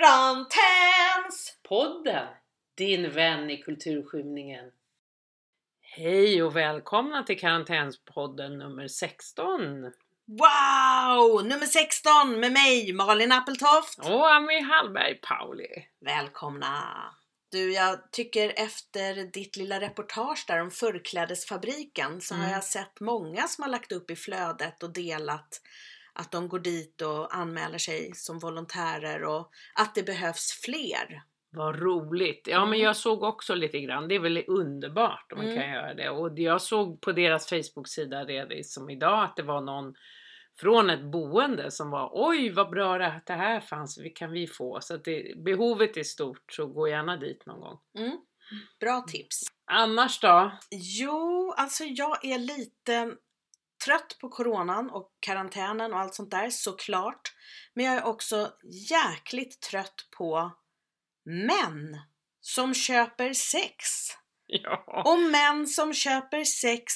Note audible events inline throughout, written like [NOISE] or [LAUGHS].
Karantäns! Podden, din vän i kulturskymningen. Hej och välkomna till Karantänspodden nummer 16. Wow! Nummer 16 med mig Malin Appeltoft. Och Ami Hallberg Pauli. Välkomna! Du, jag tycker efter ditt lilla reportage där om förklädesfabriken så har Mm. jag sett många som har lagt upp i flödet och delat att de går dit och anmäler sig som volontärer och att det behövs fler. Vad roligt! Ja men Mm. jag såg också lite grann, det är väl underbart om man Mm. kan göra det. Och jag såg på deras Facebook-sida redan som idag att det var någon från ett boende som var oj vad bra det att det här fanns, kan vi få? Så att det, behovet är stort så gå gärna dit någon gång. Mm. Bra tips! Annars då? Jo, alltså jag är lite trött på coronan och karantänen och allt sånt där såklart. Men jag är också jäkligt trött på män som köper sex. Ja. Och män som köper sex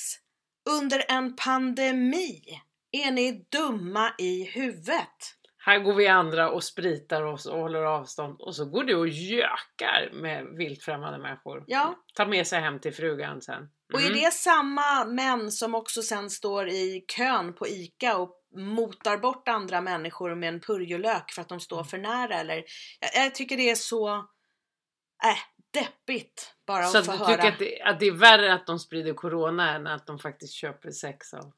under en pandemi. Är ni dumma i huvudet? Här går vi andra och spritar oss och håller avstånd och så går du och gökar med vilt främmande människor. Ja. Ta med sig hem till frugan sen. Och är Mm. det samma män som också sen står i kön på ICA och motar bort andra människor med en purjolök för att de står för nära eller? Jag, jag tycker det är så äh, deppigt bara Så att att få du höra. tycker att det, att det är värre att de sprider corona än att de faktiskt köper sex av?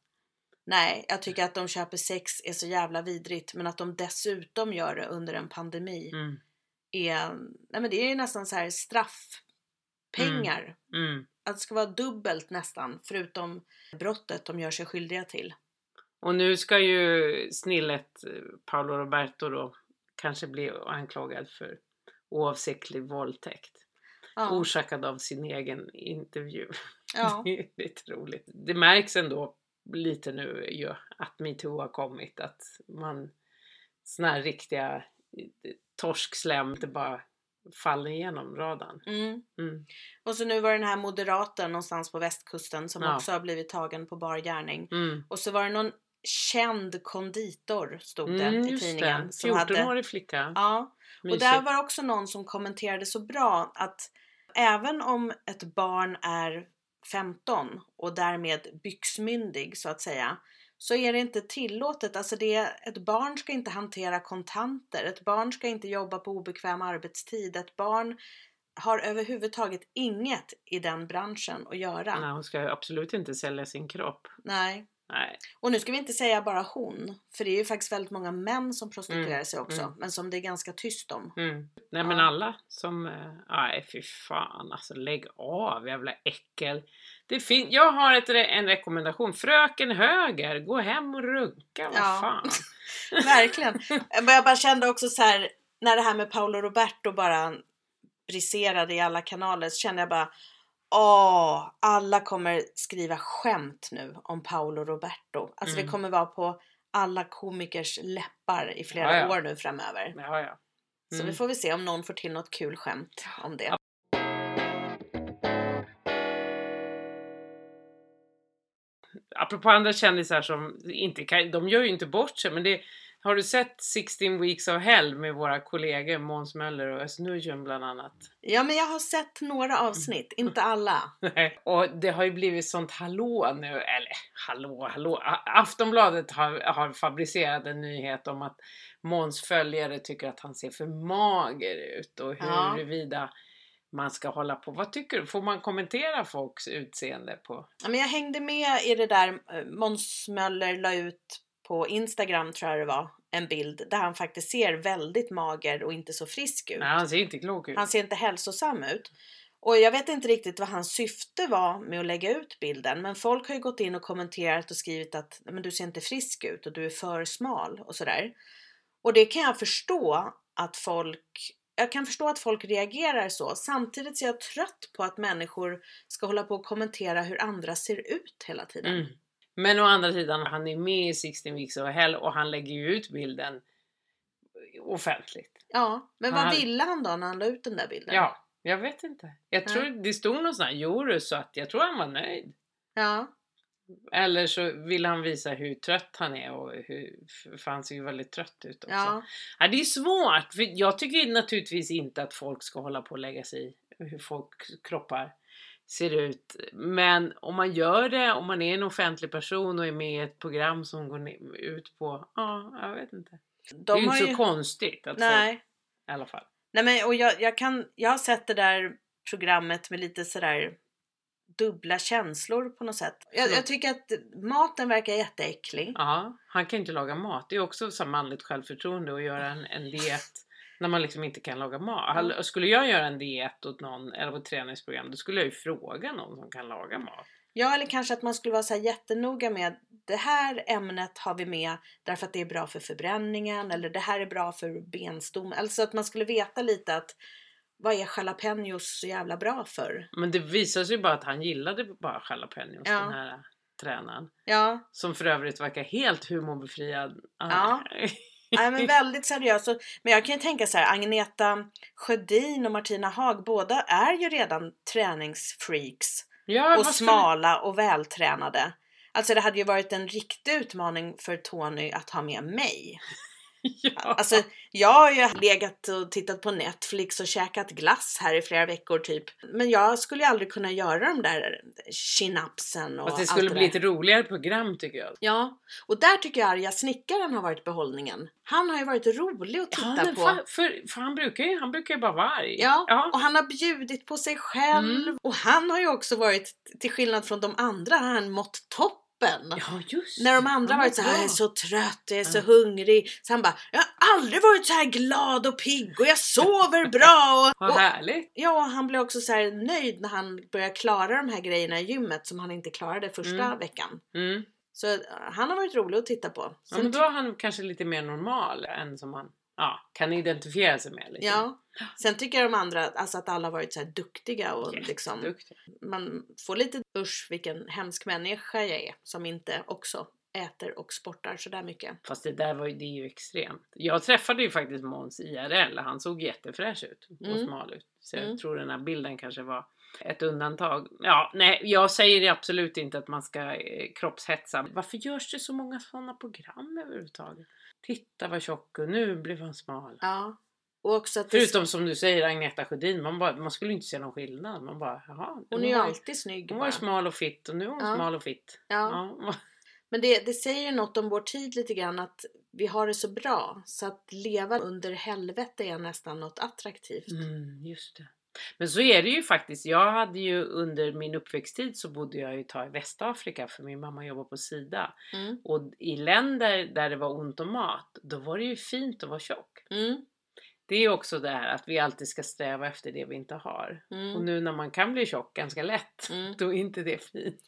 Nej, jag tycker att de köper sex är så jävla vidrigt men att de dessutom gör det under en pandemi Mm. är, nej men det är ju nästan så här straffpengar. Mm. Att det ska vara dubbelt nästan förutom brottet de gör sig skyldiga till. Och nu ska ju snillet eh, Paolo Roberto då kanske bli anklagad för oavsiktlig våldtäkt. Ja. Orsakad av sin egen intervju. ja. [LAUGHS] Det är lite roligt. Det märks ändå lite nu ju att metoo har kommit. Att man såna här riktiga eh, torskslem inte bara faller igenom radarn. Mm. Mm. Och så nu var det den här moderaten någonstans på västkusten som Ja. också har blivit tagen på bar gärning. Mm. Och så var det någon känd konditor stod det Mm, i just tidningen. det. Som hade, 14-årig flicka. ja, och Mysigt. där var också någon som kommenterade så bra att även om ett barn är 15 och därmed byxmyndig så att säga så är det inte tillåtet. Alltså det, ett barn ska inte hantera kontanter. Ett barn ska inte jobba på obekväm arbetstid. Ett barn har överhuvudtaget inget i den branschen att göra. Nej, hon ska absolut inte sälja sin kropp. Nej. Nej. Och nu ska vi inte säga bara hon, för det är ju faktiskt väldigt många män som prostituerar Mm, sig också, mm. men som det är ganska tyst om. Mm. Nej men Ja. alla som... eh, Nej fy fan alltså lägg av jävla äckel. Det fin- jag har ett, en rekommendation. Fröken Höger, gå hem och runka. Vad Ja. fan. [LAUGHS] Verkligen. Men jag bara kände också så här, när det här med Paolo Roberto bara briserade i alla kanaler så kände jag bara Åh, alla kommer skriva skämt nu om Paolo Roberto. Alltså Mm. det kommer vara på alla komikers läppar i flera Ja, ja. år nu framöver. Ja, ja. Så Mm. vi får väl se om någon får till något kul skämt om det. Apropå andra kändisar som inte kan, de gör ju inte bort sig men det har du sett 16 Weeks of Hell med våra kollegor Måns Möller och Özz bland annat? Ja, men jag har sett några avsnitt, inte alla. [LAUGHS] Nej. Och det har ju blivit sånt hallå nu, eller hallå, hallå. Aftonbladet har, har fabricerat en nyhet om att Måns följare tycker att han ser för mager ut och Ja. huruvida man ska hålla på. Vad tycker du? Får man kommentera folks utseende på? Ja, men jag hängde med i det där, eh, Måns Möller la ut på Instagram tror jag det var, en bild där han faktiskt ser väldigt mager och inte så frisk ut. Nej, han ser inte klok ut. Han ser inte hälsosam ut. Och jag vet inte riktigt vad hans syfte var med att lägga ut bilden men folk har ju gått in och kommenterat och skrivit att men du ser inte frisk ut och du är för smal och sådär. Och det kan jag förstå att folk jag kan förstå att folk reagerar så. Samtidigt så är jag trött på att människor ska hålla på och kommentera hur andra ser ut hela tiden. Mm. Men å andra sidan, han är med i 16 Weeks of Hell och han lägger ju ut bilden offentligt. Ja, men vad Han- ville han då när han la ut den där bilden? Ja, jag vet inte. Jag tror det stod någon sån här, jo du, så att jag tror han var nöjd. Ja. Eller så vill han visa hur trött han är och hur, för han ser ju väldigt trött ut också. Ja. Ja, det är svårt, för jag tycker naturligtvis inte att folk ska hålla på och lägga sig i hur folks kroppar ser ut. Men om man gör det, om man är en offentlig person och är med i ett program som går ut på, ja, jag vet inte. det är De ju inte så ju... konstigt att Nej. folk, i alla fall. Nej men och jag, jag kan, jag har sett det där programmet med lite sådär dubbla känslor på något sätt. Jag, jag tycker att maten verkar jätteäcklig. Ja, han kan inte laga mat. Det är också så manligt självförtroende att göra en, en diet när man liksom inte kan laga mat. Skulle jag göra en diet åt någon eller på ett träningsprogram då skulle jag ju fråga någon som kan laga mat. Ja, eller kanske att man skulle vara så här jättenoga med det här ämnet har vi med därför att det är bra för förbränningen eller det här är bra för benstom. Alltså att man skulle veta lite att vad är jalapenos så jävla bra för? Men det visar sig ju bara att han gillade bara jalapenos Ja. den här tränaren. Ja, Som för övrigt verkar helt humorbefriad. Ja. [LAUGHS] Nej, men väldigt seriöst. Och- Men jag kan ju tänka så här, Agneta Sjödin och Martina Haag, båda är ju redan träningsfreaks ja och smala och vältränade. Alltså det hade ju varit en riktig utmaning för Tony att ha med mig. [LAUGHS] Ja. Alltså jag har ju legat och tittat på Netflix och käkat glass här i flera veckor typ. Men jag skulle ju aldrig kunna göra de där chinapsen och Fast det allt skulle det bli där. ett roligare program tycker jag. Ja, och där tycker jag arga snickaren har varit behållningen. Han har ju varit rolig att titta Ja, på. för, för han brukar ju han brukar ju bara vara arg. Ja, ja. och han har bjudit på sig själv. Mm. Och han har ju också varit, till skillnad från de andra, har han mått toppen. Ja, just När de andra Han varit så här, jag är så trött, jag är så Ja. hungrig. Så han bara, jag har aldrig varit så här glad och pigg och jag sover bra. Och, [LAUGHS] Vad och, härligt. ja, och han blev också så här nöjd när han började klara de här grejerna i gymmet som han inte klarade första Mm. veckan. Mm. Så han har varit rolig att titta på. Ja, Sen men då är han kanske lite mer normal än som man ja, kan identifiera sig med. Lite. Ja, sen tycker jag de andra, alltså att alla har varit så här duktiga och liksom man får lite usch vilken hemsk människa jag är som inte också äter och sportar sådär mycket. Fast det där var ju, det är ju extremt. Jag träffade ju faktiskt Måns IRL. Han såg jättefräsch ut och Mm. smal ut. Så jag Mm. tror den här bilden kanske var ett undantag. Ja, nej, jag säger absolut inte att man ska eh, kroppshetsa. Varför görs det så många sådana program överhuvudtaget? Titta vad tjock och nu blev han smal. Ja. Och också att det, Förutom som du säger Agneta Sjödin, man, bara, man skulle inte se någon skillnad. Man bara, jaha. hon är ju var alltid snygg Hon var bara. ju smal och fit och nu är hon Ja. smal och fit. Ja. Ja. Men det, det säger något om vår tid lite grann att vi har det så bra så att leva under helvete är nästan något attraktivt. Mm, just det. Men så är det ju faktiskt. Jag hade ju under min uppväxttid så bodde jag ju ett tag i Västafrika för min mamma jobbar på Sida. Mm. Och i länder där det var ont om mat, då var det ju fint att vara tjock. Mm. Det är också det här att vi alltid ska sträva efter det vi inte har. Och Mm. nu när man kan bli tjock ganska lätt, Mm. [LAUGHS] då är inte det fint.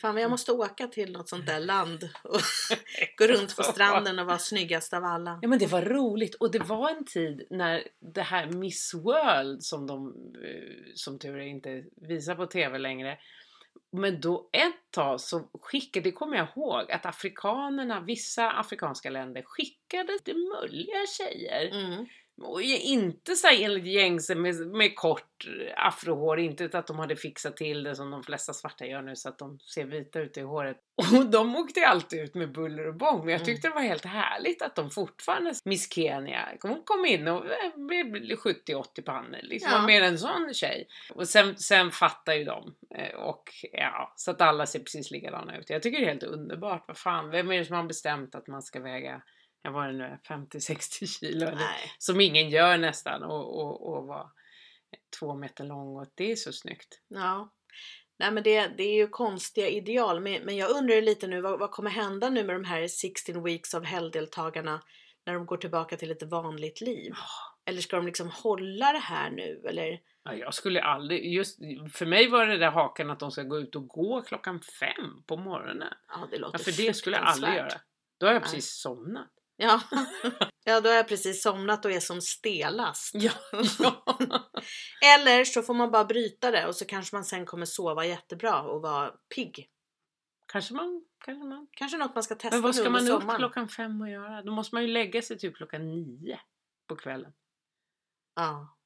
Fan jag måste åka till något sånt där land och [LAUGHS] [LAUGHS] gå runt på stranden och vara snyggast av alla. Ja men det var roligt och det var en tid när det här Miss World som de eh, som tur är inte visar på TV längre. Men då ett tag så skickade, det kommer jag ihåg, att afrikanerna, vissa afrikanska länder skickade till mulliga tjejer. Mm. Och inte så här enligt gängse med, med kort afrohår, inte att de hade fixat till det som de flesta svarta gör nu så att de ser vita ut i håret. [LAUGHS] Och de åkte alltid ut med buller och bång, men jag Mm. tyckte det var helt härligt att de fortfarande, Miss Kenya, hon kom in och eh, blev 70-80 pannor, liksom Ja. mer en sån tjej. Och sen, sen fattar ju de, eh, och ja, så att alla ser precis likadana ut. Jag tycker det är helt underbart, vad fan, vem är det som har bestämt att man ska väga, ja vad det nu är, 50-60 kilo? eller Nej. som ingen gör nästan och, och, och vara två meter lång och det är så snyggt. Ja. Nej men det, det är ju konstiga ideal. Men, men jag undrar lite nu vad, vad kommer hända nu med de här 16 weeks of hell-deltagarna när de går tillbaka till ett vanligt liv? Eller ska de liksom hålla det här nu? Eller? Ja, jag skulle aldrig, just för mig var det där hakan att de ska gå ut och gå klockan fem på morgonen. Ja, det låter Ja, för det skulle jag aldrig göra. Då har jag Nej. precis somnat. Ja. [LAUGHS] ja, då har jag precis somnat och är som stelast. Ja, ja. [LAUGHS] Eller så får man bara bryta det och så kanske man sen kommer sova jättebra och vara pigg. kanske man, kanske man. Kanske något man ska testa Men vad ska man upp klockan fem och göra? Då måste man ju lägga sig typ klockan nio på kvällen. Ja.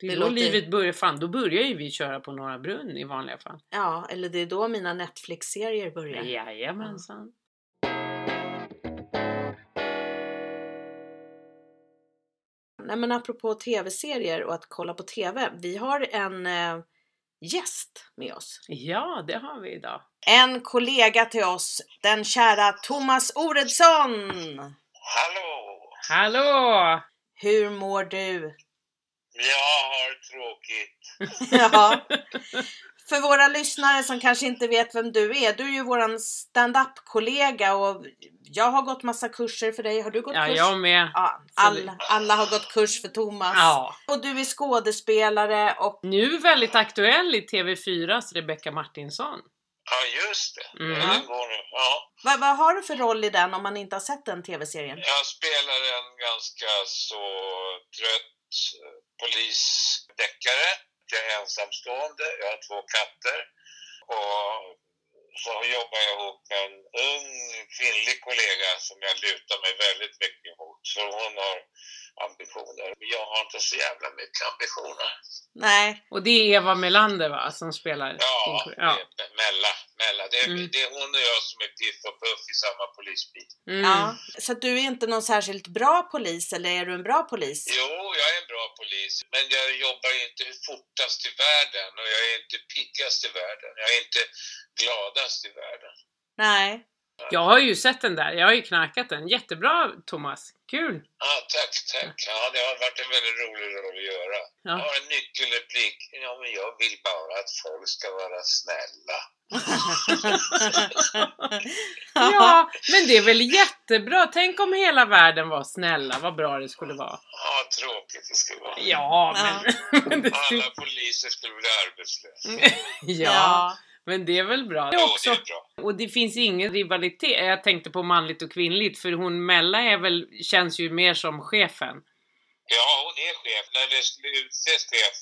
Det är Det då låter- livet börjar. Fan, då börjar ju vi köra på Norra Brunn i vanliga fall. Ja, eller det är då mina Netflix-serier börjar. Jajamensan. Nej men apropå tv-serier och att kolla på tv. Vi har en eh, gäst med oss. Ja, det har vi idag. En kollega till oss, den kära Thomas Oredsson! Hallå! Hallå! Hur mår du? Jag har tråkigt. [LAUGHS] Ja. För våra lyssnare som kanske inte vet vem du är, du är ju våran stand-up-kollega och jag har gått massa kurser för dig. Har du gått Ja, kurs? jag med. Ja, Så alla, alla har gått kurs för Thomas. Ja. Och du är skådespelare och Nu väldigt aktuell i TV4s Rebecca Martinsson. Ja, just det. Mm. Ja, det går nu. Ja. vad, vad har du för roll i den om man inte har sett den tv-serien? Jag spelar en ganska så trött eh, polisdeckare. Jag är ensamstående, jag har två katter. Och så jobbar jag ihop med en ung kvinnlig kollega som jag lutar mig väldigt mycket mot. Så hon har ambitioner. Jag har inte så jävla mycket ambitioner. Nej, Och det är Eva Melander va, som spelar? Ja, ja. Det är Mella. Mella. Det, är, Mm. det är hon och jag som är Piff och Puff i samma polisbil. Mm. ja. Så du är inte någon särskilt bra polis eller är du en bra polis? Jo, jag är en bra polis, men jag jobbar inte fortast i världen och jag är inte piggast i världen. Jag är inte gladast i världen. Nej. Jag har ju sett den där, jag har ju knackat den. Jättebra Thomas, kul! Ja, tack, tack. Ja, det har varit en väldigt rolig roll att göra. Jag Ja. har en nyckelreplik. Ja, men jag vill bara att folk ska vara snälla. [LAUGHS] ja, men det är väl jättebra. Tänk om hela världen var snälla, vad bra det skulle vara. Ja, tråkigt det skulle vara. Ja, men... [LAUGHS] Alla poliser skulle bli arbetslösa. [LAUGHS] ja, men det är väl bra. Jo, det är bra. och det finns ingen rivalitet. Jag tänkte på manligt och kvinnligt, för hon Mella är väl, känns ju mer som chefen. Ja, hon är chef. När det skulle utses chef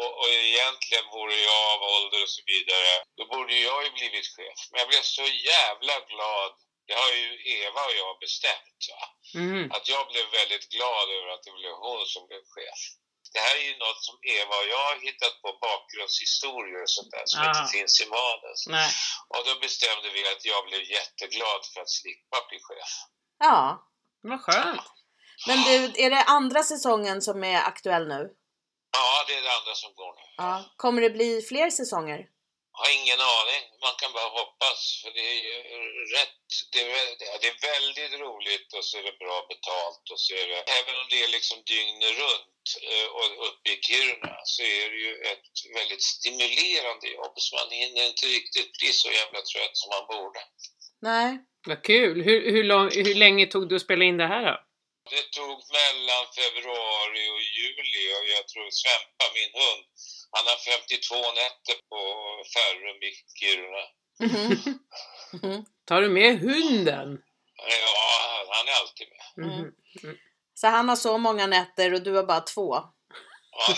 och, och egentligen vore jag av ålder och så vidare, då borde jag ju blivit chef. Men jag blev så jävla glad. Det har ju Eva och jag bestämt. Va? Mm. Att jag blev väldigt glad över att det blev hon som blev chef. Det här är ju något som Eva och jag har hittat på bakgrundshistorier och sånt där som Ah. inte finns i manus. Nej. Och då bestämde vi att jag blev jätteglad för att slippa bli chef. Ja. Vad skönt. Men du, är det andra säsongen som är aktuell nu? Ja, det är det andra som går nu. Ja. Kommer det bli fler säsonger? Jag har ingen aning. Man kan bara hoppas. För det är ju rätt. Det är, det är väldigt roligt och så är det bra betalt. Och så är det, även om det är liksom dygnet runt eh, och uppe i Kiruna så är det ju ett väldigt stimulerande jobb. Så man hinner inte riktigt bli så jävla trött som man borde. Nej. Vad kul. Hur, hur, lång, hur länge tog det att spela in det här då? Det tog mellan februari och juli och jag tror Svempa, min hund, han har 52 nätter på Ferrum i Kiruna. Mhm. Mhm. Tar du med hunden? Ja, han är alltid med. Mhm. Så han har så många nätter och du har bara två. Ja.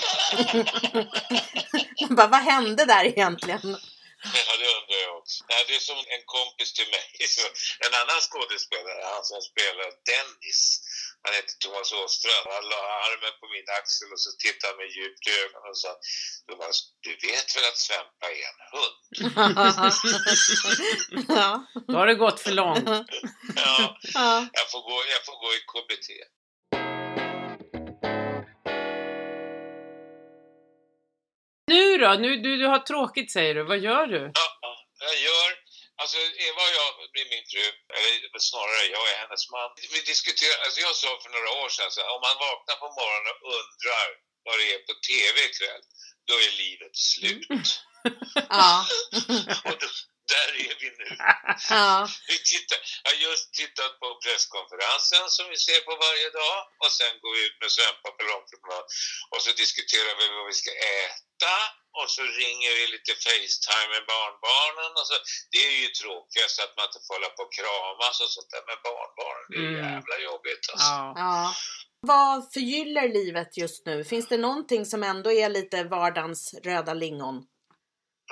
[LAUGHS] bara, vad hände där egentligen? Ja, det undrar jag också. Nej, det är som en kompis till mig, [LAUGHS] en annan skådespelare, han som spelar Dennis, han heter Thomas Åström. Han la armen på min axel och så tittade han mig djupt i ögonen och sa Thomas, du vet väl att Svempa är en hund? [LAUGHS] ja. Då har det gått för långt. Ja, ja. jag får gå, jag får gå i KBT. Nu då? Nu, du, du har tråkigt säger du. Vad gör du? Ja, ja, jag gör, alltså Eva och jag blir min fru, eller snarare jag är hennes man. Vi diskuterar, alltså jag sa för några år sedan så här, om man vaknar på morgonen och undrar vad det är på TV ikväll, då är livet slut. [LAUGHS] ja. [LAUGHS] Och då, där är vi nu. [LAUGHS] ja. Vi tittar, jag har just tittat på presskonferensen som vi ser på varje dag och sen går vi ut med Svempa på långpromenad och så diskuterar vi vad vi ska äta och så ringer vi lite Facetime med barnbarnen och så. Det är ju tråkigast att man inte får hålla på och kramas och sånt där med barnbarnen. Det är Mm. jävla jobbigt alltså. Ja. ja. Vad förgyller livet just nu? Finns det någonting som ändå är lite vardagens röda lingon?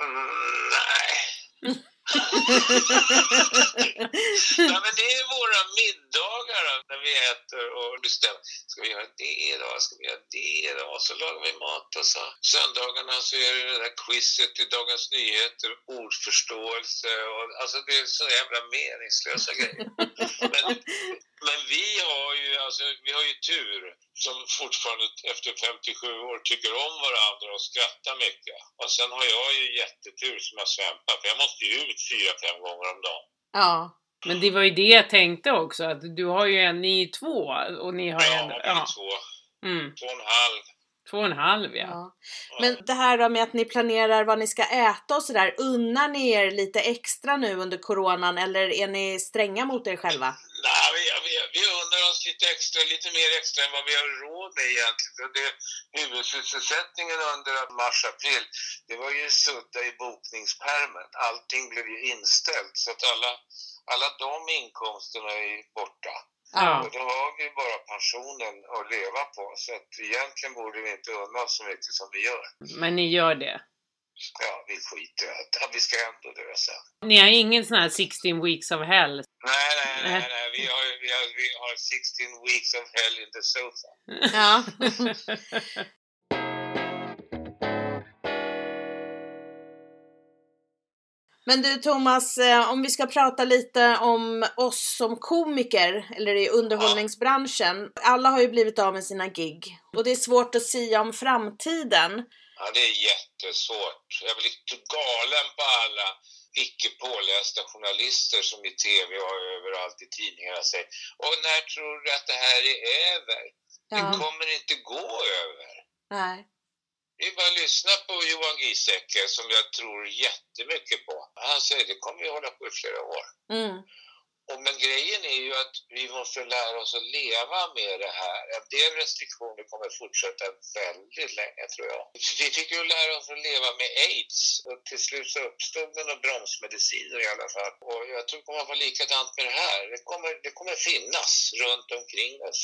Mm, nej. [LAUGHS] Ja, men det är våra middagar när vi äter och bestämmer. Ska vi göra det idag? Ska vi göra det idag? Och så lagar vi mat och så. Söndagarna så är det det där quizet i Dagens Nyheter, ordförståelse och alltså det är så jävla meningslösa grejer. Men, men vi alltså, vi har ju tur som fortfarande efter 57 år tycker om varandra och skrattar mycket. Och sen har jag ju jättetur som har svämpat för jag måste ju ut fyra, fem gånger om dagen. Ja. Men det var ju det jag tänkte också, att du har ju en, ni är två och ni har Ja, en, ja. ja, två, mm, två och en halv. Två och en halv ja. ja. Men det här då med att ni planerar vad ni ska äta och sådär, unnar ni er lite extra nu under coronan eller är ni stränga mot er själva? Nej, vi, vi, vi undrar oss lite extra, lite mer extra än vad vi har råd med egentligen. För det, huvudsysselsättningen under mars-april, det var ju sudda i bokningspermen. Allting blev ju inställt så att alla, alla de inkomsterna är borta. Ja. Och då har vi bara pensionen att leva på. Så att egentligen borde vi inte unna oss så mycket som vi gör. Men ni gör det. Ja, vi skiter i. Ja, vi ska ändå dö sen. Ni har ingen sån här 16 weeks of hell? Nej, nej, nej, nej. Vi, har, vi, har, vi har 16 weeks of hell in the sofa. Ja. [LAUGHS] Men du Thomas, eh, om vi ska prata lite om oss som komiker, eller i underhållningsbranschen. Alla har ju blivit av med sina gig och det är svårt att säga om framtiden. Ja, det är jättesvårt. Jag blir galen på alla icke pålästa journalister som i tv och överallt i tidningarna säger Och när tror du att det här är över? Det Ja, kommer inte gå över. nej. Det är bara att lyssna på Johan Giesecke som jag tror jättemycket på. Han säger det kommer ju hålla på i flera år. Mm. Och men grejen är ju att vi måste lära oss att leva med det här. En del restriktioner kommer fortsätta väldigt länge tror jag. Vi fick ju lära oss att leva med aids och till slut så uppstod det några bromsmediciner i alla fall. Och jag tror det kommer att vara likadant med det här. Det kommer, det kommer finnas runt omkring oss.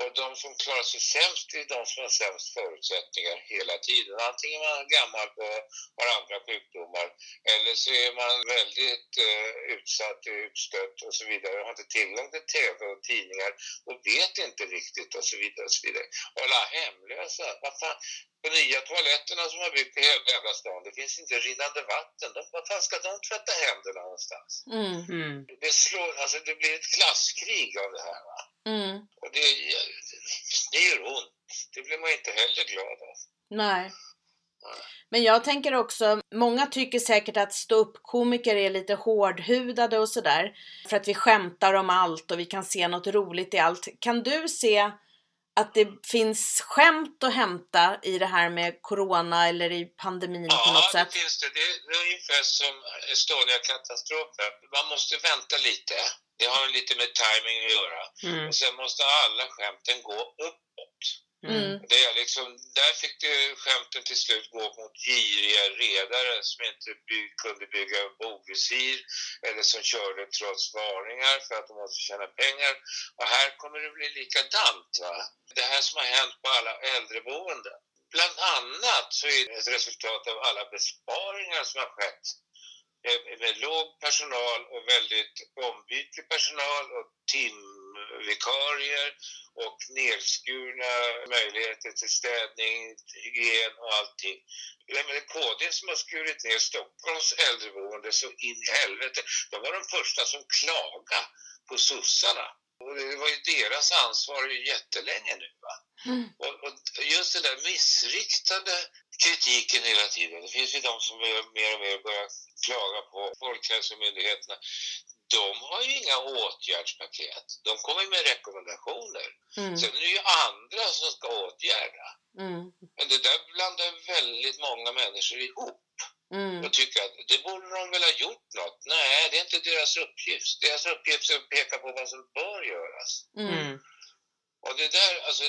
Och de som klarar sig sämst är de som har sämst förutsättningar hela tiden. Antingen man är gammal och har andra sjukdomar eller så är man väldigt eh, utsatt, utstött och så vidare och har inte tillgång till TV och tidningar och vet inte riktigt och så vidare. Och så vidare. Och alla hemlösa, vad fan, på nya toaletterna som har byggt i hela jävla stan, det finns inte rinnande vatten. De, vad fan ska de tvätta händerna någonstans? Mm. Mm. Det, slår, alltså det blir ett klasskrig av det här. Va? Mm. Och det, det gör ont. Det blir man inte heller glad av. Nej. Men jag tänker också, många tycker säkert att ståuppkomiker är lite hårdhudade och sådär. För att vi skämtar om allt och vi kan se något roligt i allt. Kan du se att det finns skämt att hämta i det här med corona eller i pandemin på Ja, något det sätt? finns det. Det är, det är ungefär som Estonia-katastrofen. Man måste vänta lite. Det har lite med timing att göra. Mm. Och sen måste alla skämten gå uppåt. Mm. Det är liksom, där fick det skämten till slut gå mot giriga redare som inte by, kunde bygga bogvisir eller som körde trots varningar för att de måste tjäna pengar. Och här kommer det bli likadant. Va? Det här som har hänt på alla äldreboenden. Bland annat så är det ett resultat av alla besparingar som har skett med, med låg personal och väldigt ombytlig personal och timvikarier och nedskurna möjligheter till städning, hygien och allting. Det är KD som har skurit ner Stockholms äldreboende så in i helvete. De var de första som klagade på sossarna. Och det var ju deras ansvar jättelänge nu. Va? Mm. Och, och just den där missriktade kritiken hela tiden. Det finns ju de som mer och mer börjar klaga på Folkhälsomyndigheterna. De har ju inga åtgärdspaket. De kommer med rekommendationer. Mm. Sen är det ju andra som ska åtgärda. Mm. Men det där blandar väldigt många människor ihop Mm. och tycker att det borde de väl ha gjort något. Nej, det är inte deras uppgift. Deras uppgift är att peka på vad som bör göras. Mm. Mm. Och det där, alltså,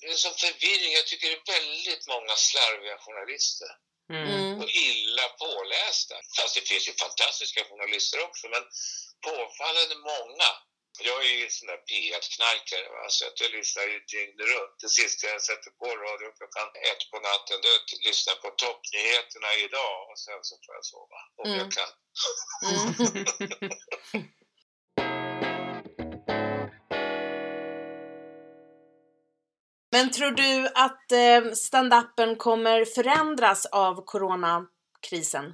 det är som förvirring. Jag tycker det är väldigt många slarviga journalister Mm. Mm. och illa pålästa. Fast det finns ju fantastiska journalister också, men påfallande många Jag är ju sån där P1-knarkare, va? så att jag lyssnar ju dygnet runt. Det sista jag sätter på radion klockan ett på natten, det är att lyssna på toppnyheterna idag och sen så får jag sova, om Mm. jag kan. Mm. [LAUGHS] [LAUGHS] Men tror du att eh, stand-upen kommer förändras av coronakrisen?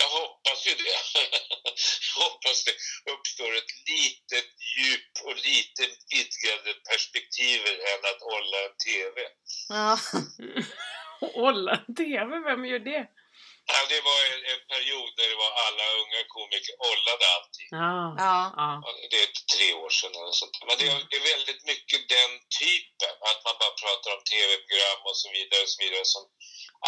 Jag hoppas ju det. [LAUGHS] Jag hoppas det uppstår ett litet djup och lite vidgade perspektiv än att hålla en TV. Ja. [LAUGHS] Olla TV, vem gör det? Ja, det var en, en period när det var alla unga komiker ollade alltid. Ja. ja. Det är tre år sedan eller sånt. Men det är, det är väldigt mycket den typen, att man bara pratar om tv-program och så vidare och så vidare som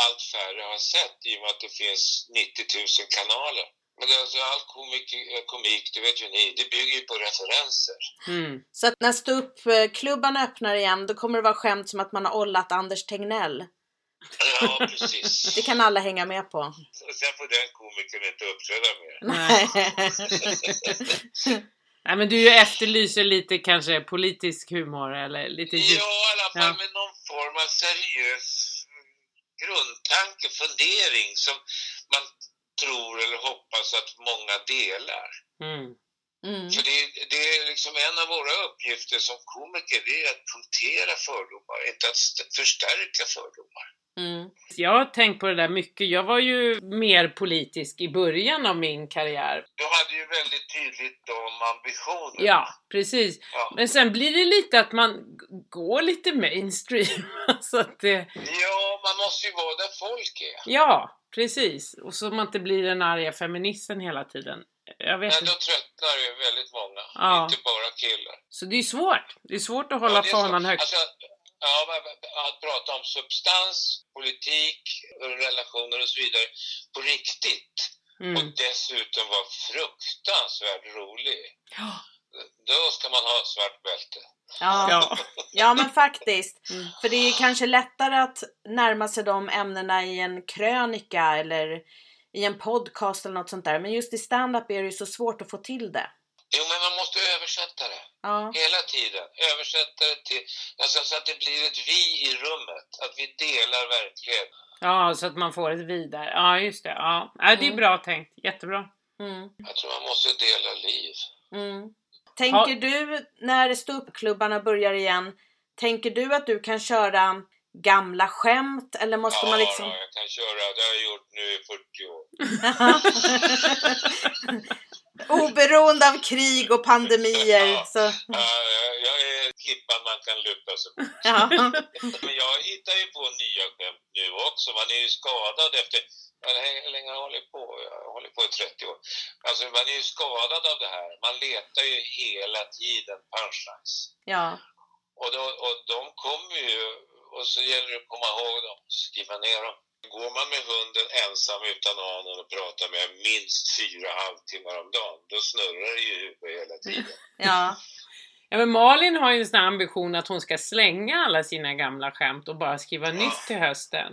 allt färre har sett i och med att det finns 90 000 kanaler. Men det är alltså all komik, komik, det vet ju ni, det bygger ju på referenser. Mm. Så att när ståuppklubbarna öppnar igen då kommer det vara skämt som att man har ollat Anders Tegnell. Ja, precis. Det kan alla hänga med på. Sen får den komikern inte uppträda mer. Nej. [LAUGHS] Nej men du efterlyser lite kanske politisk humor eller lite. Ja, i alla fall Ja. med någon form av seriös grundtanke, fundering som man tror eller hoppas att många delar. Mm. Mm. För det, det är liksom en av våra uppgifter som komiker, det är att punktera fördomar, inte att st- förstärka fördomar. Mm. Jag har tänkt på det där mycket. Jag var ju mer politisk i början av min karriär. Du hade ju väldigt tydligt de ambitionerna. Ja, precis. Ja. Men sen blir det lite att man går lite mainstream. [LAUGHS] så att det, ja, man måste ju vara där folk är. ja, precis. Och så man inte blir den arga feministen hela tiden. Jag vet Men inte. då tröttnar ju väldigt många, Ja. inte bara killar. Så det är svårt. Det är svårt att hålla Ja, fanan högt. Alltså, ja, att prata om substans, politik, relationer och så vidare på riktigt och Mm. dessutom vara fruktansvärt rolig. Ja. Då ska man ha svart bälte. Ja. Ja. ja, men faktiskt. Mm. För det är kanske lättare att närma sig de ämnena i en krönika eller i en podcast eller något sånt där. Men just i stand-up är det ju så svårt att få till det. Jo, men man måste översätta det Ja, hela tiden. Översätta det till, alltså, så att det blir ett vi i rummet. Att vi delar verklighet. ja, så att man får ett vidare. Ja, just det. Ja, ja det är Mm. bra tänkt. Jättebra. mm, Jag tror man måste dela liv. mm. Tänker du när ståuppklubbarna börjar igen, tänker du att du kan köra gamla skämt eller måste ja, man liksom... då, jag kan köra. Det har jag gjort nu i 40 år. [LAUGHS] [LAUGHS] Oberoende av krig och pandemier Ja. så... Ja, jag, är klippan man kan luta sig mot. Ja. Men jag hittar ju på nya skämt nu också. Man är ju skadad efter... Hur länge har jag hållit på? Jag hållit på i 30 år. Alltså man är ju skadad av det här. Man letar ju hela tiden punchlines. ja. Och, då, och de kommer ju... Och så gäller det att komma ihåg dem, skriva ner dem. Går man med hunden ensam utan någon och pratar med minst fyra halvtimmar om dagen, då snurrar det ju i huvudet hela tiden. [LAUGHS] Ja. Ja, men Malin har ju en sån här ambition att hon ska slänga alla sina gamla skämt och bara skriva nytt till hösten.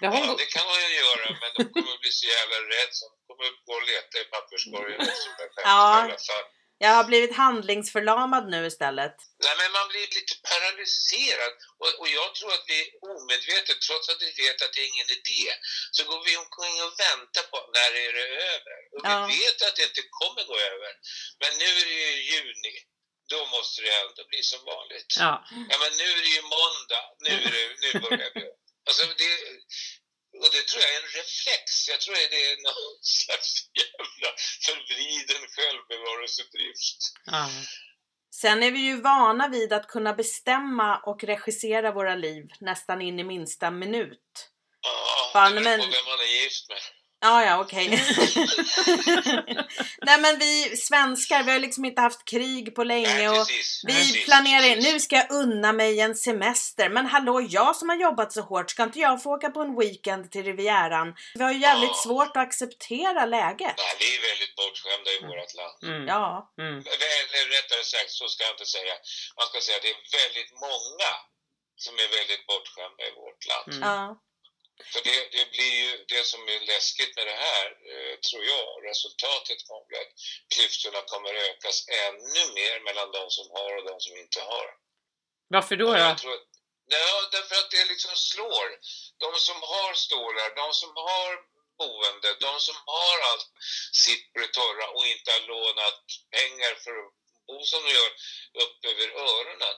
Det hon... Ja, det kan man ju göra, men de kommer bli så jävla rädd så de kommer gå och leta i papperskorgen efter de skämten Ja. i alla fall. Jag har blivit handlingsförlamad nu istället. Nej, men man blir lite paralyserad och, och jag tror att vi omedvetet, trots att vi vet att det är ingen idé, så går vi omkring och väntar på när är det över? Och Ja. vi vet att det inte kommer gå över. Men nu är det ju juni. Då måste det ändå bli som vanligt. Ja. Ja, men nu är det ju måndag. Nu, är det, nu börjar vi. Alltså det, och det tror jag är en reflex. Jag tror det är någon [LAUGHS] slags jävla förvriden självbevarelsedrift. ja. Sen är vi ju vana vid att kunna bestämma och regissera våra liv nästan in i minsta minut. Ja, på men- vem man är gift med. Ja, ja, okej. [LAUGHS] Nej, men vi svenskar, vi har liksom inte haft krig på länge Nej, och precis, vi precis, planerar in, precis. nu ska jag unna mig en semester. Men hallå, jag som har jobbat så hårt, ska inte jag få åka på en weekend till Rivieran? Vi har ju jävligt Ja. svårt att acceptera läget. Nej, vi är väldigt bortskämda i vårt land. Mm. Ja, Mm. Eller rättare sagt, så ska jag inte säga. Man ska säga att det är väldigt många som är väldigt bortskämda i vårt land. Mm. ja. För det, det blir ju det som är läskigt med det här, eh, tror jag. Resultatet kommer att klyftorna kommer ökas ännu mer mellan de som har och de som inte har. Varför då? Jag tror att, ja, därför att det liksom slår. De som har stålar, de som har boende, de som har allt sitt på det torra och inte har lånat pengar för att som de gör upp över öronen.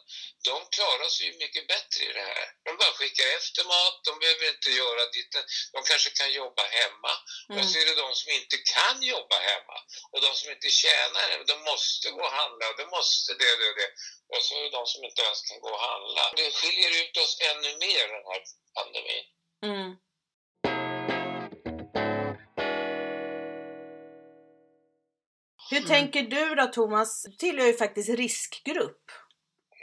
De klarar sig ju mycket bättre i det här. De bara skickar efter mat, de behöver inte göra ditt. De kanske kan jobba hemma. Mm. Och så är det de som inte kan jobba hemma. Och de som inte tjänar, de måste gå och handla, de måste det, det, det. Och så är det de som inte ens kan gå och handla. Det skiljer ut oss ännu mer den här pandemin. Mm. Hur Mm. tänker du då Thomas? Du tillhör ju faktiskt riskgrupp.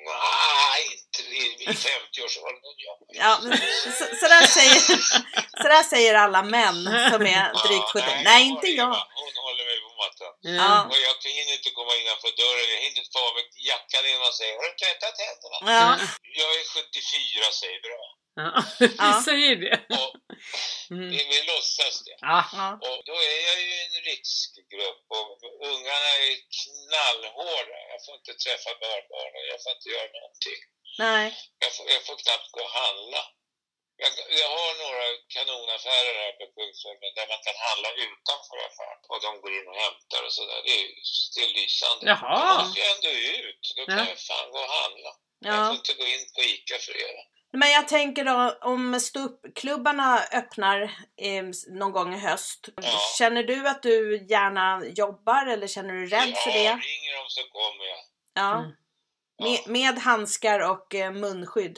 Nej, inte i, i 50-årsåldern. Ja. Ja, men så, så, där säger, [LAUGHS] så där säger alla män som är drygt 70. nej, Nej, inte jag. Hon håller mig på mattan. Ja. Och jag hinner inte komma innanför dörren. Jag hinner ta av mig jackan innan och säga Har du tvättat händerna? Ja, Jag är 74 säger bra. Ja, Ja. [LAUGHS] vi säger det. Och Mm. vi, vi låtsas det. Ja. ja. Och då är jag ju i en riskgrupp och ungarna är knallhårda. Jag får inte träffa barnbarnen, jag får inte göra någonting. Nej. Jag får, jag får knappt gå och handla. Jag, jag har några kanonaffärer här på Kungsholmen där man kan handla utanför affären. Och de går in och hämtar och sådär. Det är ju det är lysande. Jaha. Då måste jag ändå ut. Då kan Ja. jag fan gå och handla. Jag Ja. får inte gå in på ICA för det. Men jag tänker då om ståuppklubbarna öppnar eh, någon gång i höst. Ja. Känner du att du gärna jobbar eller känner du rädd för Ja, det? ringer de så kommer jag. Ja. Mm. Med, med handskar och eh, munskydd.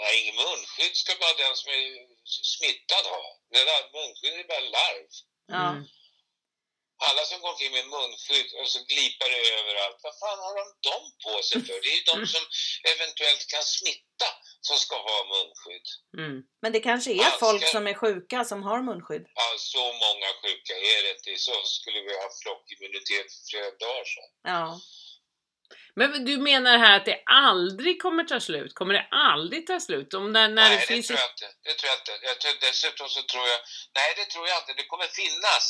Nej, ingen munskydd ska bara den som är smittad ha. Det där munskydd är bara larv. Ja. Mm. Alla som går omkring med munskydd och så glipar det överallt. Vad fan har de dem på sig för? Det är ju de som eventuellt kan smitta som ska ha munskydd. Mm. Men det kanske är Handskar. folk som är sjuka som har munskydd. Ja, så många sjuka är det inte. Så skulle vi ha flockimmunitet för flera dagar sedan. Ja. Men du menar här att det aldrig kommer ta slut? Kommer det aldrig ta slut? Om när, när nej, det det finns... tror jag inte. Det tror jag inte. Jag tror, dessutom så tror jag... Nej, det tror jag inte. Det kommer finnas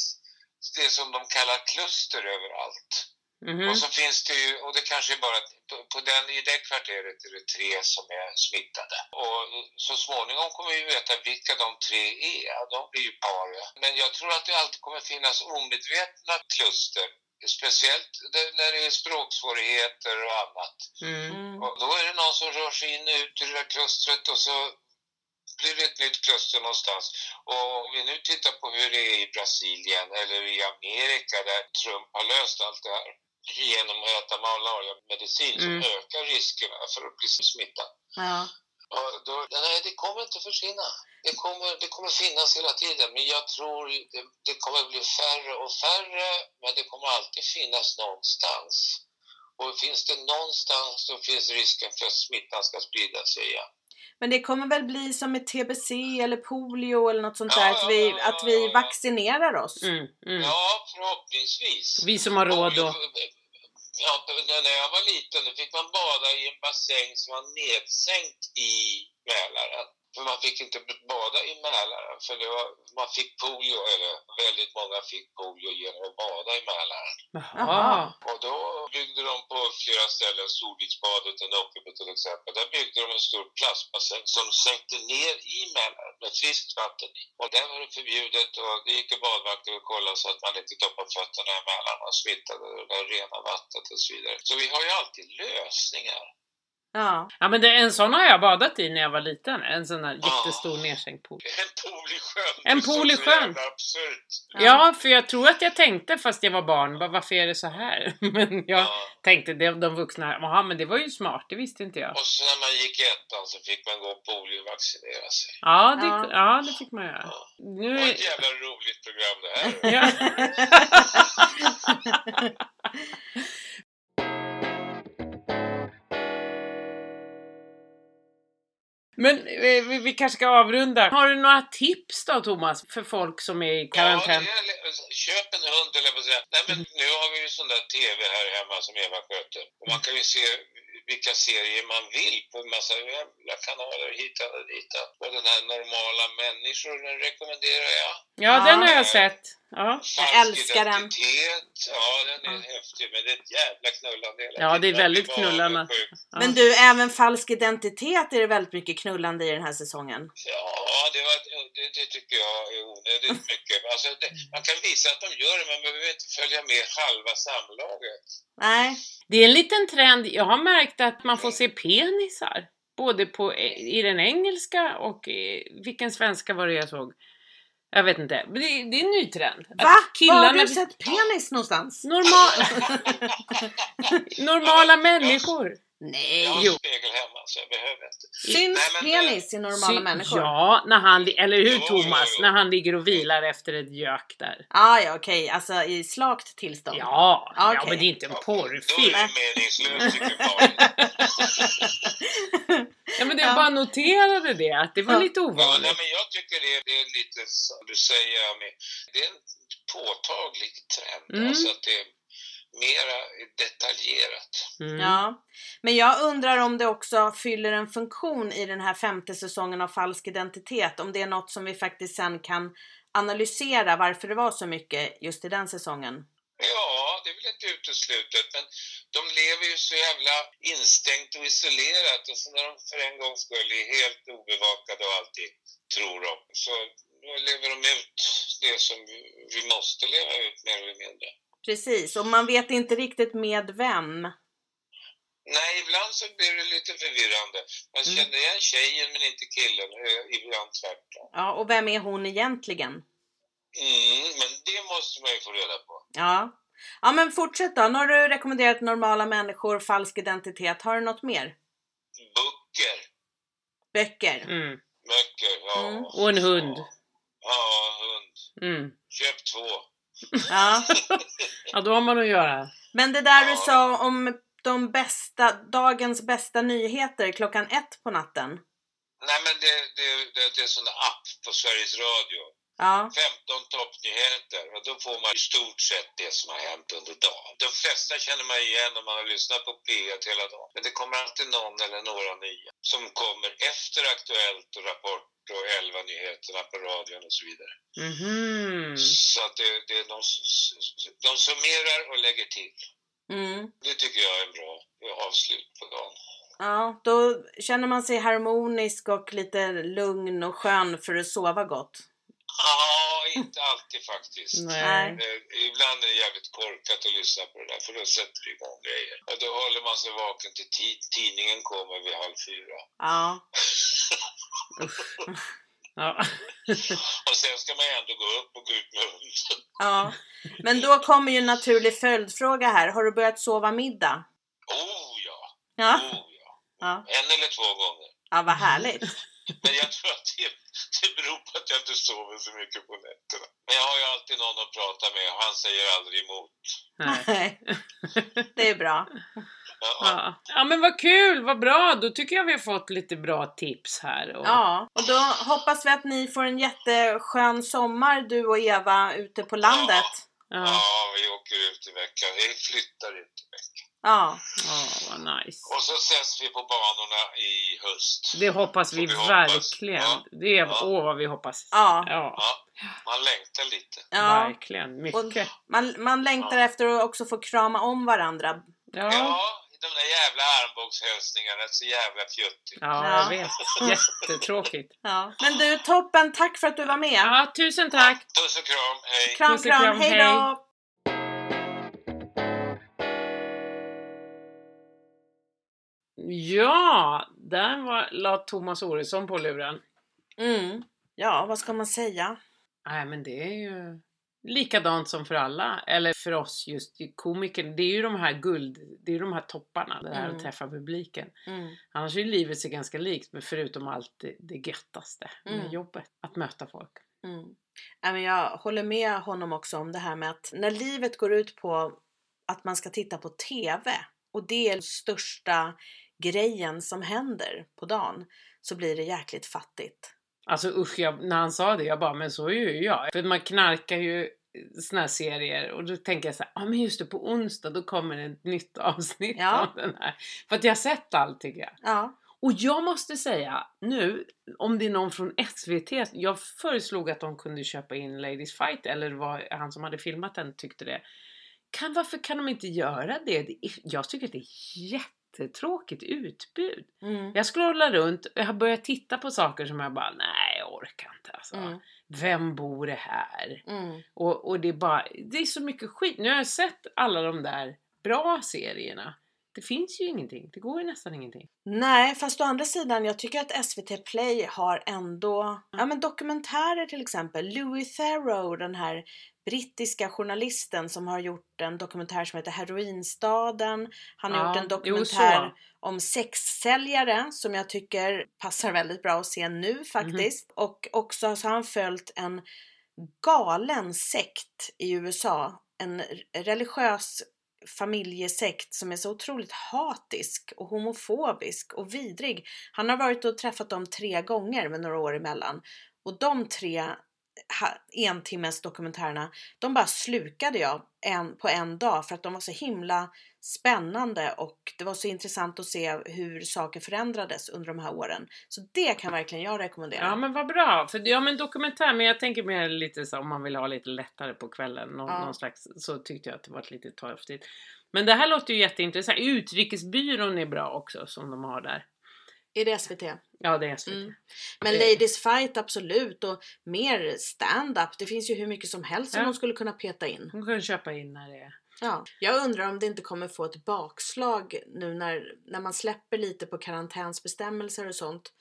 det som de kallar kluster överallt. Mhm. Och så finns det ju, och det kanske är bara på, på den, i det kvarteret är det tre som är smittade. Och så småningom kommer vi veta vilka de tre är. De blir ju paria. Men jag tror att det alltid kommer finnas omedvetna kluster. Speciellt när det är språksvårigheter och annat. Mm. Mm. Och då är det någon som rör sig in och ut ur det där klustret och så blir det ett nytt kluster någonstans. Och om vi nu tittar på hur det är i Brasilien eller i Amerika där Trump har löst allt det här genom att äta malariamedicin som Mm. ökar riskerna för att bli smittad. Ja. Och då, nej, det kommer inte försvinna. Det kommer, det kommer finnas hela tiden, men jag tror det, det kommer bli färre och färre, men det kommer alltid finnas någonstans. Och finns det någonstans så finns risken för att smittan ska sprida sig igen. Men det kommer väl bli som med TBC eller polio eller något sånt Ja, där, att vi, ja, ja, att vi vaccinerar oss. Mm. Mm. Ja, förhoppningsvis. Vi som har råd att... Ja, när jag var liten då fick man bada i en bassäng som var nedsänkt i Mälaren. För man fick inte bada i Mälaren för det var, man fick polio, eller väldigt många fick polio genom att bada i Mälaren. Jaha. Och då byggde de på flera ställen, Solviksbadet i Nockeby till exempel, där byggde de en stor plastbassäng som sänkte ner i Mälaren med friskt vatten i. Och där var det förbjudet och det gick badvakter och kollade så att man inte tappade fötterna i Mälaren och smittade det rena vattnet och så vidare. Så vi har ju alltid lösningar. Ja. Ja men det, en sån har jag badat i när jag var liten. En sån här jättestor nedsänkt pool. En pool i sjön. En pool i sjön. absurt. Ja, för jag tror att jag tänkte fast jag var barn, bara, varför är det så här? [LAUGHS] Men jag Ja. tänkte, de, de vuxna, jaha men det var ju smart, det visste inte jag. Och så när man gick i ettan så fick man gå och poliovaccinera sig. Ja, det, Ja. ja, det fick man göra. Ja. Nu Det var är... ett jävla roligt program det här. [LAUGHS] [LAUGHS] Men eh, vi, vi kanske ska avrunda. Har du några tips då Thomas för folk som är i karantän? Ja, är, köp en hund eller vad säga. Nej men nu har vi ju sån där TV här hemma som Eva sköter. Och man kan ju se vilka serier man vill på en massa jävla kanaler hitan och ditan. Och den här normala människor, den rekommenderar jag. Ja, Ja. den har jag sett. Ja, Jag älskar den. identitet, ja den är Ja. häftig men det är ett jävla knullande hela Ja, det är väldigt knullande. ja. Men du, även falsk identitet är det väldigt mycket knullande i den här säsongen. Ja, det, var, det, det tycker jag är onödigt [LAUGHS] mycket. Alltså, det, man kan visa att de gör det, men man behöver inte följa med halva samlaget. Nej, Det är en liten trend. Jag har märkt att man får se penisar. Både på, i den engelska och i, vilken svenska var det jag såg? Jag vet inte. Men Det, det är en ny trend. Att va? Var har killarna- du sett penis någonstans? Normal, [LAUGHS] [LAUGHS] normala människor. Jag Nej. har Jo. en spegel hemma så jag behöver inte. Syns Nej, men, penis i normala Sy- människor? Ja, när han, eller hur Jo, jo, Thomas? jo. När han ligger och vilar efter ett gök där. Ah, ja, okej. Alltså i slakt tillstånd. Ja, ja Okej. men det är inte en Ja, Då är porrfilm. det meningslöst. [LAUGHS] Ja, men det, Ja. jag bara noterade det, att det var Ja. lite Ja, nej, ovanligt. men jag tycker det, det är lite som du säger. Det är en påtaglig trend. Mm. Alltså att det är mera detaljerat. Mm. Ja, men jag undrar om det också fyller en funktion i den här femte säsongen av Falsk identitet. Om det är något som vi faktiskt sen kan analysera varför det var så mycket just i den säsongen. Ja, det är väl inte uteslutet, men de lever ju så jävla instängt och isolerat och så när de för en gångs skull är helt obevakade och alltid tror de, så då lever de ut det som vi, vi måste leva ut mer eller mindre. Precis, och man vet inte riktigt med vem. Nej, ibland så blir det lite förvirrande. Man Mm. känner igen tjejen men inte killen, ibland tvärtom. Ja, och vem är hon egentligen? Mm, men det måste man ju få reda på. Ja. Ja men fortsätt då. Nu har du rekommenderat normala människor, falsk identitet. Har du något mer? Böcker, Böcker? Mm. böcker, ja. Mm. Och en hund. Ja, hund. Mm. Köp två. Ja. [LAUGHS] Ja, då har man att göra. Men det där du sa om de bästa, dagens bästa nyheter klockan ett på natten. Nej men det, det, det, det är sån app på Sveriges Radio. Ja. 15 toppnyheter och då får man i stort sett det som har hänt under dagen. De flesta känner man igen om man har lyssnat på P1 hela dagen. Men det kommer alltid någon eller några nya som kommer efter Aktuellt och Rapport och 11 nyheterna på radion och så vidare. Mhm. Så att det, det är de, de summerar och lägger till. Mm. Det tycker jag är en bra avslut på dagen. Ja, då känner man sig harmonisk och lite lugn och skön för att sova gott. Ja, inte alltid faktiskt. Nej. Eh, Ibland är det jävligt korkat att lyssna på det där för då sätter det igång grejer. Och då håller man sig vaken till tid. Tidningen kommer vid halv fyra. Ja. Ja. [LAUGHS] Och sen ska man ändå gå upp och gå ut med hunden. ja. Men då kommer ju en naturlig följdfråga här. Har du börjat sova middag? Oh ja, Ja. oh ja. Ja, En eller två gånger. ja vad härligt. Men jag tror att det, det beror på att jag inte sover så mycket på nätterna. Men jag har ju alltid någon att prata med och han säger aldrig emot. Nej. Det är bra. Ja, Ja. ja men vad kul, vad bra! Då tycker jag vi har fått lite bra tips här. Och... Ja, och då hoppas vi att ni får en jätteskön sommar du och Eva ute på landet. Ja. ja, vi åker ut i veckan. Vi flyttar ut i veckan. Ja, Ja, vad nice. Och så ses vi på banorna i höst. Det hoppas vi, vi hoppas. verkligen. Ja. Det är, Ja. åh vad vi hoppas. Ja. ja. Man längtar lite. ja. Verkligen, Och mycket. man, man längtar efter att också få krama om varandra. Ja, Ja, de där jävla armbågshälsningarna så jävla fjuttigt. ja, Ja. jag vet. Jättetråkigt. [LAUGHS] Ja. Men du, toppen, tack för att du var med. Ja, tusen tack! Puss och kram, hej! Kram, kram, kram, hej hej. då! Ja, där var, la Thomas Oredsson på luren. Mm. Ja, vad ska man säga? Nej, men det är ju likadant som för alla. Eller för oss just komiker. Det är ju de här guld, det är ju de här topparna. Det här Mm. att träffa publiken. Mm. Annars är ju livet sig ganska likt, men förutom allt det, det göttaste med Mm. jobbet. Att möta folk. Mm. Men jag håller med honom också om det här med att när livet går ut på att man ska titta på TV och det är största grejen som händer på dagen så blir det jäkligt fattigt. Alltså usch, jag, när han sa det, jag bara, men så är ju jag. För man knarkar ju såna här serier och då tänker jag så här, ja ah, men just det på onsdag då kommer ett nytt [LAUGHS] avsnitt Ja. av den här. För att jag har sett allt tycker jag. Ja. Och jag måste säga nu, om det är någon från SVT, jag föreslog att de kunde köpa in Ladies Fight, eller det var han som hade filmat den tyckte det. Kan, varför kan de inte göra det? det jag tycker att det är jättetråkigt utbud. Mm. Jag scrollar runt, jag har börjat titta på saker som jag bara, nej jag orkar inte alltså. Mm. Vem bor det här? Mm. Och, och det är bara, det är så mycket skit. Nu har jag sett alla de där bra serierna. Det finns ju ingenting. Det går ju nästan ingenting. Nej, fast å andra sidan, jag tycker att SVT Play har ändå ja, men dokumentärer till exempel. Louis Theroux, den här brittiska journalisten som har gjort en dokumentär som heter Heroinstaden. Han har Ja, gjort en jo, dokumentär så. om sexsäljare som jag tycker passar väldigt bra att se nu faktiskt. Och också så har han följt en galen sekt i USA. En religiös familjesekt som är så otroligt hatisk och homofobisk och vidrig. Han har varit och träffat dem tre gånger med några år emellan. Och de tre ha- entimmes dokumentärerna, de bara slukade jag en, på en dag för att de var så himla spännande och det var så intressant att se hur saker förändrades under de här åren. Så det kan verkligen jag rekommendera. Ja men vad bra. För, ja men dokumentär, men jag tänker mer lite så om man vill ha lite lättare på kvällen. Någon, Ja. någon slags, så tyckte jag att det var lite torftigt. Men det här låter ju jätteintressant. Utrikesbyrån är bra också som de har där. Är det SVT? Ja det är SVT. Mm. Men Eh. Ladies Fight absolut och mer stand-up. Det finns ju hur mycket som helst som Ja. de skulle kunna peta in. De kan köpa in när det är... Ja. Jag undrar om det inte kommer få ett bakslag nu när, när man släpper lite på karantänsbestämmelser och sånt.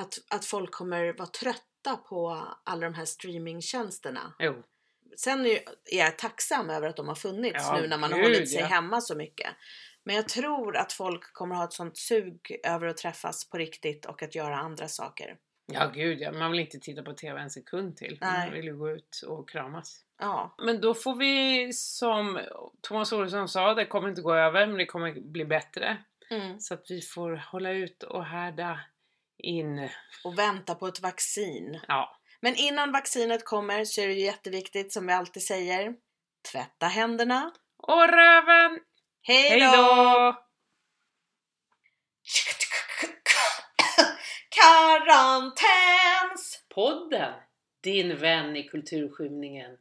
Att, att folk kommer vara trötta på alla de här streamingtjänsterna. Jo. Sen är jag tacksam över att de har funnits Ja, nu när man har gud, hållit sig ja. hemma så mycket. Men jag tror att folk kommer ha ett sånt sug över att träffas på riktigt och att göra andra saker. Ja gud ja, man vill inte titta på TV en sekund till. Nej. Man vill ju gå ut och kramas. Ja, Men då får vi som Thomas Olsson sa, det kommer inte gå över men det kommer bli bättre. mm. Så att vi får hålla ut och härda in. och vänta på ett vaccin. Ja, Men innan vaccinet kommer så är det ju jätteviktigt som vi alltid säger. Tvätta händerna. och röven! Hej då! då! Karantäns! Podden, din vän i kulturskymningen.